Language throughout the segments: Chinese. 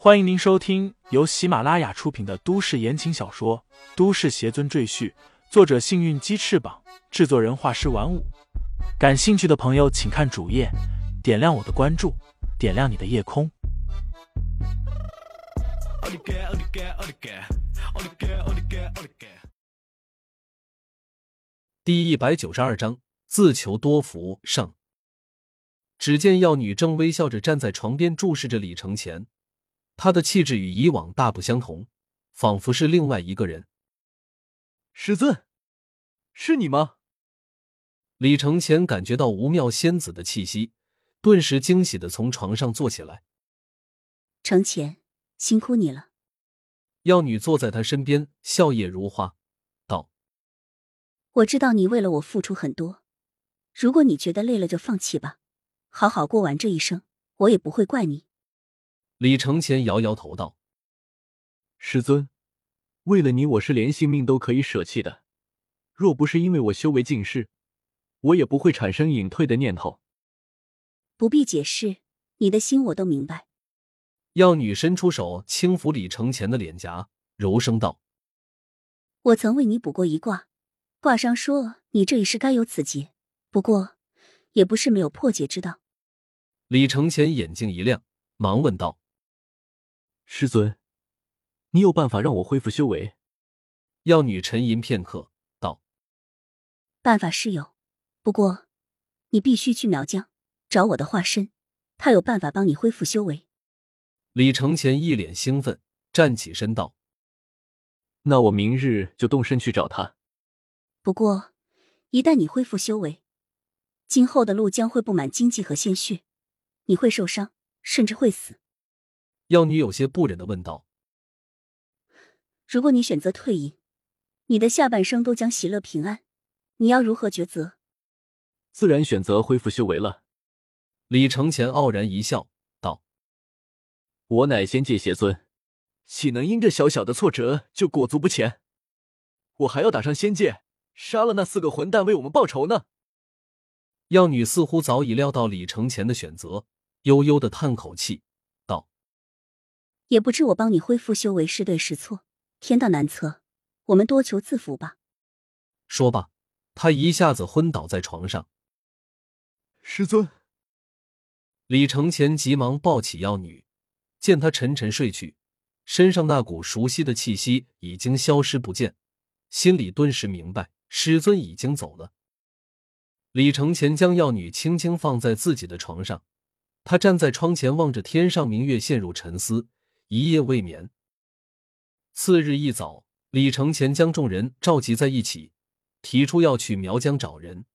欢迎您收听由喜马拉雅出品的都市言情小说《都市邪尊赘婿》，作者：幸运鸡翅膀，制作人：画师玩五。感兴趣的朋友，请看主页，点亮我的关注，点亮你的夜空。第一百九十二章自求多福上。只见药女正微笑着站在床边，注视着李承前。她的气质与以往大不相同，仿佛是另外一个人。师尊，是你吗？李承前感觉到吴妙仙子的气息，顿时惊喜的从床上坐起来。承前，辛苦你了。药女坐在他身边，笑靥如花，道：“我知道你为了我付出很多，如果你觉得累了，就放弃吧。”好好过完这一生，我也不会怪你。李承前摇摇头道：“师尊，为了你，我是连性命都可以舍弃的。若不是因为我修为尽失，我也不会产生隐退的念头。”不必解释，你的心我都明白。药女伸出手轻抚李承前的脸颊，柔声道：“我曾为你卜过一卦，卦上说你这一世该有此劫。不过……”也不是没有破解之道。李承前眼睛一亮，忙问道：“师尊，你有办法让我恢复修为？”药女沉吟片刻，道：“办法是有，不过你必须去苗疆找我的化身，他有办法帮你恢复修为。”李承前一脸兴奋，站起身道：“那我明日就动身去找他。不过，一旦你恢复修为……”今后的路将会布满荆棘和鲜血，你会受伤，甚至会死。药女有些不忍的问道：“如果你选择退隐，你的下半生都将喜乐平安，你要如何抉择？”自然选择恢复修为了。李承前傲然一笑，道：“我乃仙界邪尊，岂能因这小小的挫折就裹足不前？我还要打上仙界，杀了那四个混蛋，为我们报仇呢。”药女似乎早已料到李承前的选择，悠悠的叹口气，道：“也不知我帮你恢复修为是对是错，天道难测，我们多求自福吧。”说罢，他一下子昏倒在床上。师尊，李承前急忙抱起药女，见她沉沉睡去，身上那股熟悉的气息已经消失不见，心里顿时明白，师尊已经走了。李承前将药女轻轻放在自己的床上，他站在窗前望着天上明月，陷入沉思，一夜未眠。次日一早，李承前将众人召集在一起，提出要去苗疆找人。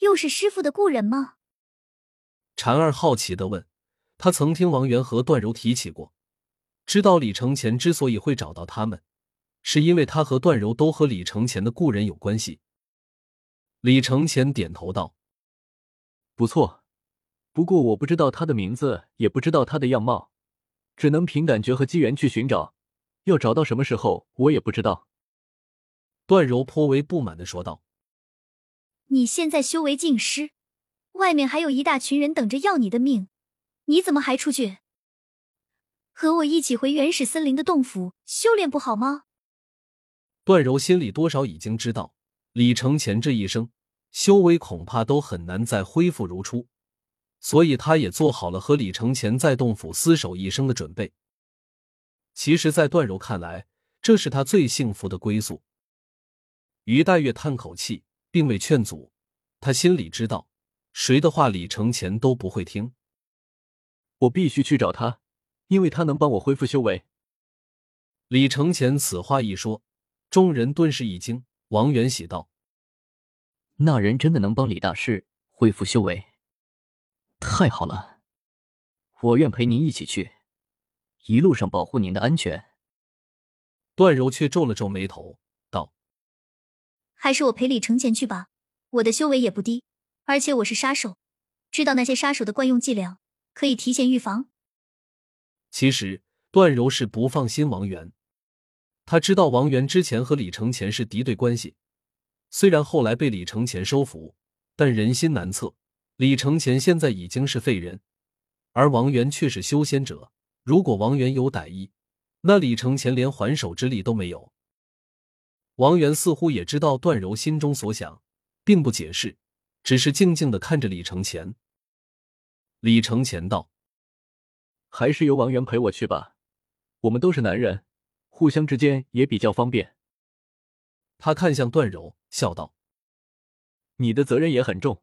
又是师傅的故人吗？婵儿好奇的问。他曾听王源和段柔提起过，知道李承前之所以会找到他们，是因为他和段柔都和李承前的故人有关系。李承前点头道：“不错，不过我不知道他的名字，也不知道他的样貌，只能凭感觉和机缘去寻找。要找到什么时候，我也不知道。”段柔颇为不满的说道：“你现在修为尽失，外面还有一大群人等着要你的命，你怎么还出去？和我一起回原始森林的洞府修炼不好吗？”段柔心里多少已经知道。李承前这一生修为恐怕都很难再恢复如初，所以他也做好了和李承前在洞府厮守一生的准备。其实，在段柔看来，这是他最幸福的归宿。于黛月叹口气，并未劝阻，他心里知道，谁的话李承前都不会听。我必须去找他，因为他能帮我恢复修为。李承前此话一说，众人顿时一惊。王元喜道：“那人真的能帮李大师恢复修为？太好了，我愿陪您一起去，一路上保护您的安全。”段柔却皱了皱眉头，道：“还是我陪李承前去吧。我的修为也不低，而且我是杀手，知道那些杀手的惯用伎俩，可以提前预防。”其实段柔是不放心王源。他知道王源之前和李承前是敌对关系，虽然后来被李承前收服，但人心难测。李承前现在已经是废人，而王源却是修仙者，如果王源有歹意，那李承前连还手之力都没有。王源似乎也知道段柔心中所想，并不解释，只是静静的看着李承前。李承前道：“还是由王源陪我去吧，我们都是男人，互相之间也比较方便。”他看向段柔，笑道：“你的责任也很重，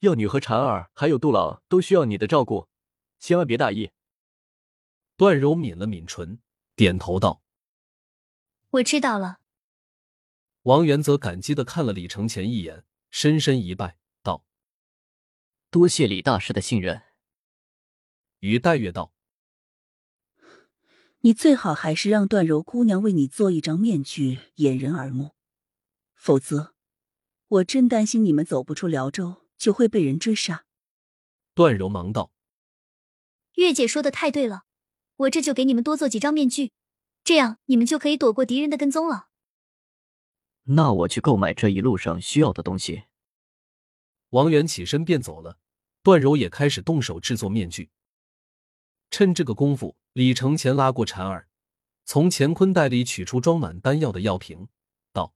药女和婵儿还有杜老都需要你的照顾，千万别大意。”段柔抿了抿唇，点头道：“我知道了。”王源则感激的看了李承前一眼，深深一拜，道：“多谢李大师的信任。”于黛月道：“你最好还是让段柔姑娘为你做一张面具，掩人耳目，否则我真担心你们走不出辽州，就会被人追杀。”段柔忙道：“月姐说的太对了。”我这就给你们多做几张面具，这样你们就可以躲过敌人的跟踪了。那我去购买这一路上需要的东西。王源起身便走了，段柔也开始动手制作面具。趁这个功夫，李承前拉过婵儿，从乾坤袋里取出装满丹药的药瓶，道：“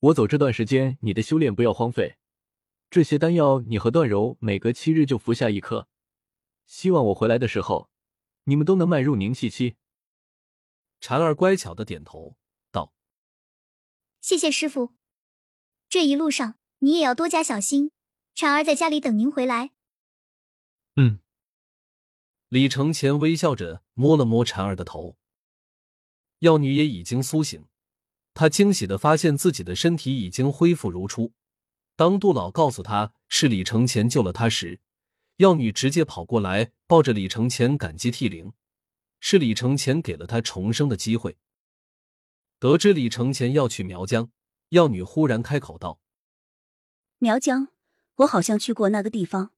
我走这段时间，你的修炼不要荒废。这些丹药，你和段柔每隔七日就服下一颗。希望我回来的时候。”你们都能迈入凝气期。婵儿乖巧的点头道：“谢谢师傅，这一路上你也要多加小心。婵儿在家里等您回来。”嗯。李承前微笑着摸了摸婵儿的头。药女也已经苏醒，她惊喜的发现自己的身体已经恢复如初。当杜老告诉他是李承前救了他时，药女直接跑过来，抱着李承前感激涕零，是李承前给了他重生的机会。得知李承前要去苗疆，药女忽然开口道：“苗疆，我好像去过那个地方，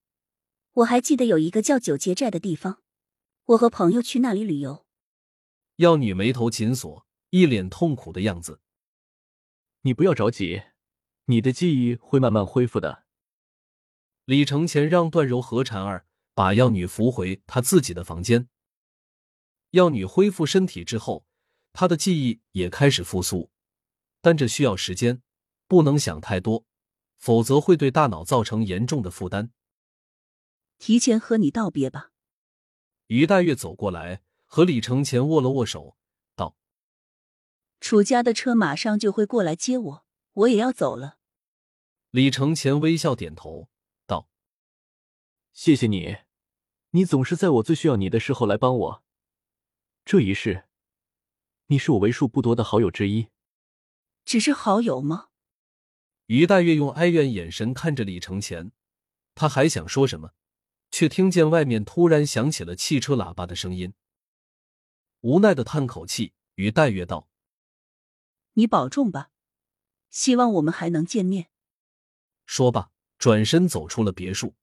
我还记得有一个叫九节寨的地方，我和朋友去那里旅游。”药女眉头紧锁，一脸痛苦的样子。你不要着急，你的记忆会慢慢恢复的。李承前让段柔和婵儿把药女扶回他自己的房间。药女恢复身体之后，她的记忆也开始复苏，但这需要时间，不能想太多，否则会对大脑造成严重的负担。提前和你道别吧。于黛月走过来，和李承前握了握手，道：“楚家的车马上就会过来接我，我也要走了。”李承前微笑点头道。谢谢你，你总是在我最需要你的时候来帮我。这一世，你是我为数不多的好友之一。只是好友吗？于黛月用哀怨眼神看着李承前，他还想说什么，却听见外面突然响起了汽车喇叭的声音。无奈的叹口气，于黛月道：“你保重吧，希望我们还能见面。”说罢，转身走出了别墅。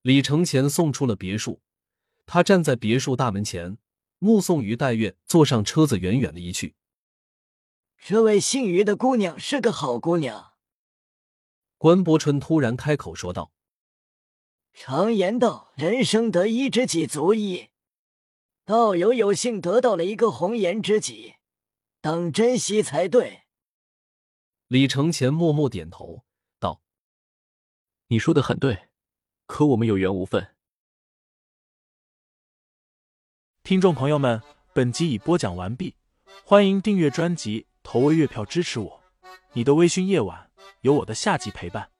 李承前送出了别墅，他站在别墅大门前，目送于黛月坐上车子远远离去。这位姓于的姑娘是个好姑娘。关伯春突然开口说道：“常言道，人生得一知己足矣。道友有幸得到了一个红颜知己，当珍惜才对。”李承前默默点头道：“你说的很对。”可我们有缘无分。听众朋友们，本集已播讲完毕，欢迎订阅专辑，投喂月票支持我。你的微醺夜晚，有我的下集陪伴。